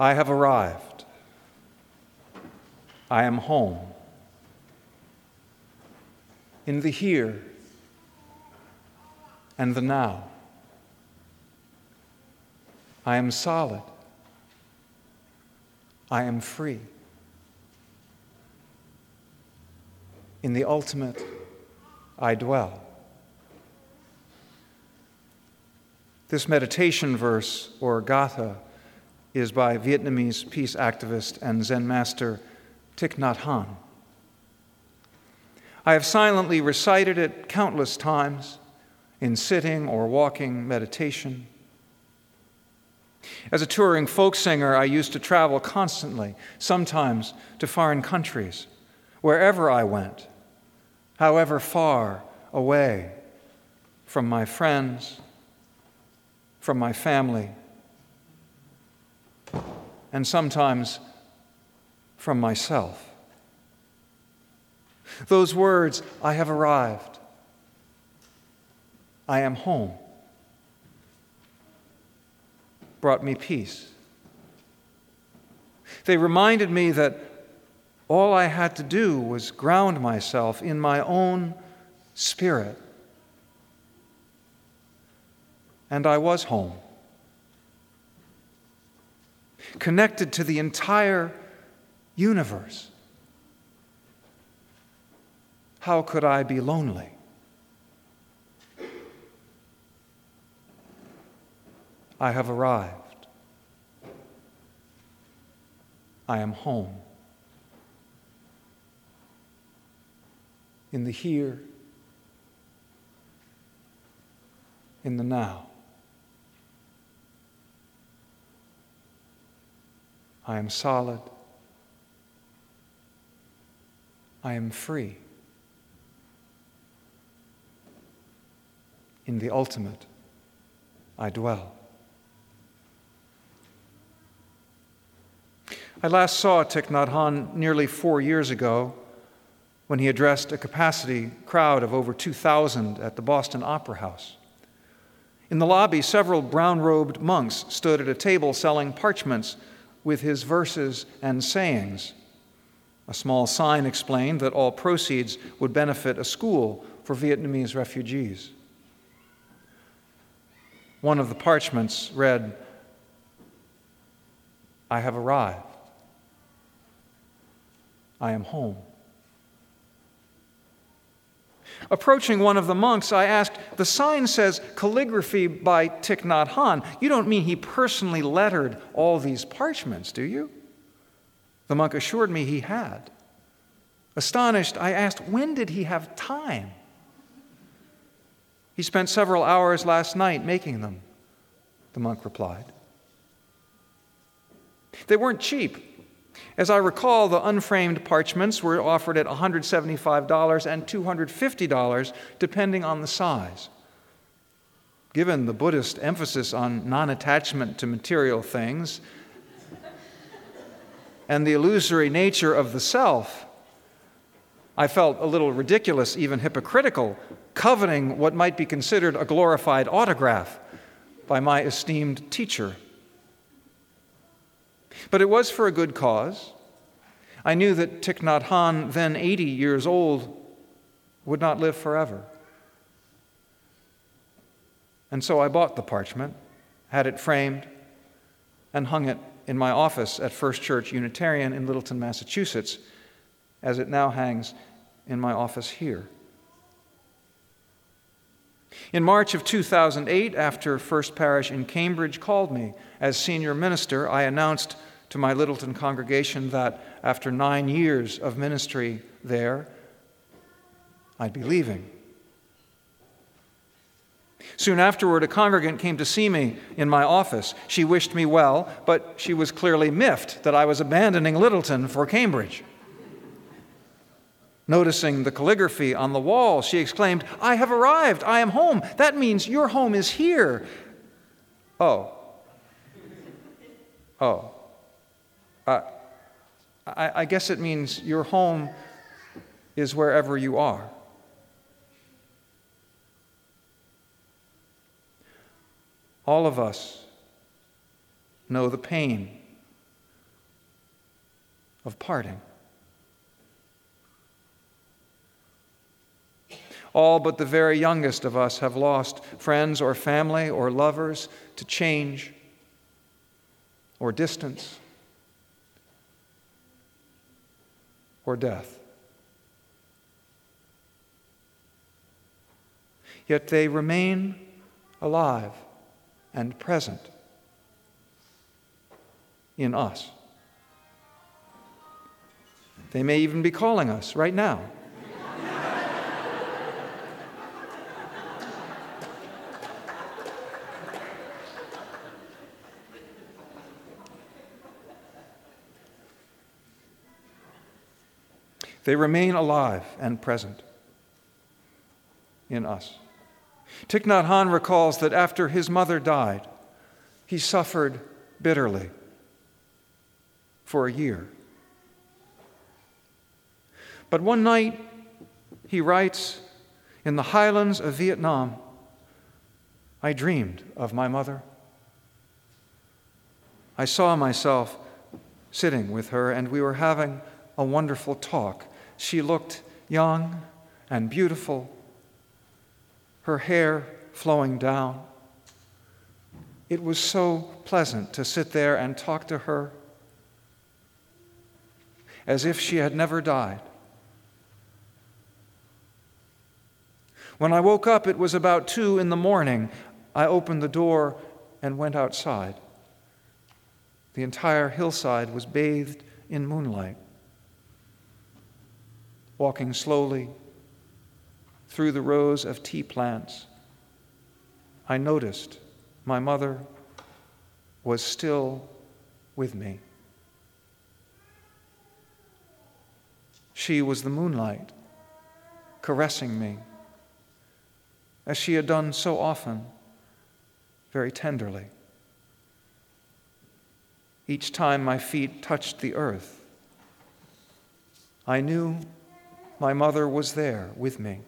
I have arrived. I am home. In the here and the now. I am solid. I am free. In the ultimate, I dwell. This meditation verse, or Gatha, is by Vietnamese peace activist and Zen master Thich Nhat Hanh. I have silently recited it countless times in sitting or walking meditation. As a touring folk singer, I used to travel constantly, sometimes to foreign countries, wherever I went, however far away from my friends, from my family, and sometimes from myself. Those words, I have arrived, I am home, brought me peace. They reminded me that all I had to do was ground myself in my own spirit. And I was home, connected to the entire universe. How could I be lonely? I have arrived. I am home. In the here, in the now. I am solid. I am free. In the ultimate, I dwell. I last saw Thich Nhat Hanh nearly four years ago when he addressed a capacity crowd of over 2,000 at the Boston Opera House. In the lobby, several brown robed monks stood at a table selling parchments with his verses and sayings. A small sign explained that all proceeds would benefit a school for Vietnamese refugees. One of the parchments read, I have arrived. I am home. Approaching one of the monks, I asked, The sign says calligraphy by Thich Nhat Hanh. You don't mean he personally lettered all these parchments, do you? The monk assured me he had. Astonished, I asked, When did he have time? He spent several hours last night making them, the monk replied. They weren't cheap. As I recall, the unframed parchments were offered at $175 and $250, depending on the size. Given the Buddhist emphasis on non attachment to material things and the illusory nature of the self, I felt a little ridiculous, even hypocritical, coveting what might be considered a glorified autograph by my esteemed teacher. But it was for a good cause. I knew that Thich Nhat Hanh, then 80 years old, would not live forever. And so I bought the parchment, had it framed, and hung it in my office at First Church Unitarian in Littleton, Massachusetts, as it now hangs in my office here. In March of 2008, after First Parish in Cambridge called me as senior minister, I announced to my Littleton congregation that after nine years of ministry there, I'd be leaving. Soon afterward, a congregant came to see me in my office. She wished me well, but she was clearly miffed that I was abandoning Littleton for Cambridge. Noticing the calligraphy on the wall, she exclaimed, I have arrived. I am home. That means your home is here. Oh. Oh. I, I guess it means your home is wherever you are. All of us know the pain of parting. All but the very youngest of us have lost friends or family or lovers to change or distance or death. Yet they remain alive and present in us. They may even be calling us right now. They remain alive and present in us. Thich Nhat Hanh recalls that after his mother died, he suffered bitterly for a year. But one night, he writes, in the highlands of Vietnam, I dreamed of my mother. I saw myself sitting with her, and we were having a wonderful talk she looked young and beautiful, her hair flowing down. It was so pleasant to sit there and talk to her as if she had never died. When I woke up, it was about two in the morning. I opened the door and went outside. The entire hillside was bathed in moonlight walking slowly through the rows of tea plants, I noticed my mother was still with me. She was the moonlight caressing me, as she had done so often, very tenderly. Each time my feet touched the earth, I knew my mother was there with me.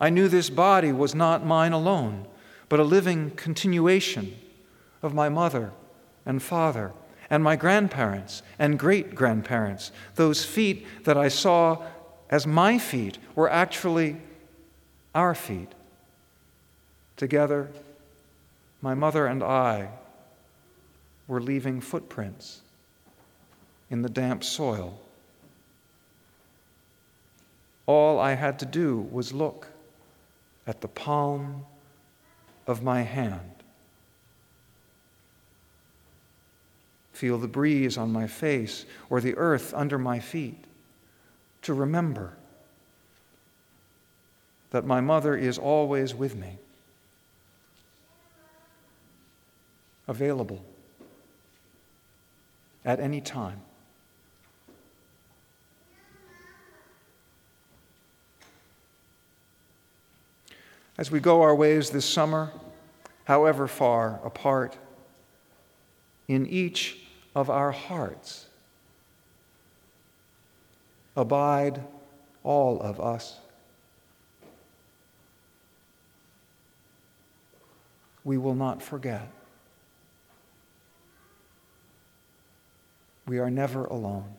I knew this body was not mine alone, but a living continuation of my mother and father and my grandparents and great grandparents. Those feet that I saw as my feet were actually our feet. Together, my mother and I were leaving footprints in the damp soil. All I had to do was look at the palm of my hand, feel the breeze on my face or the earth under my feet, to remember that my mother is always with me, available at any time. As we go our ways this summer, however far apart, in each of our hearts, abide all of us. We will not forget. We are never alone.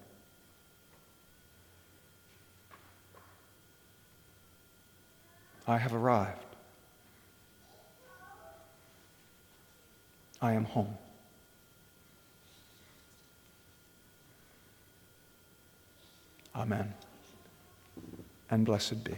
I have arrived. I am home. Amen. And blessed be.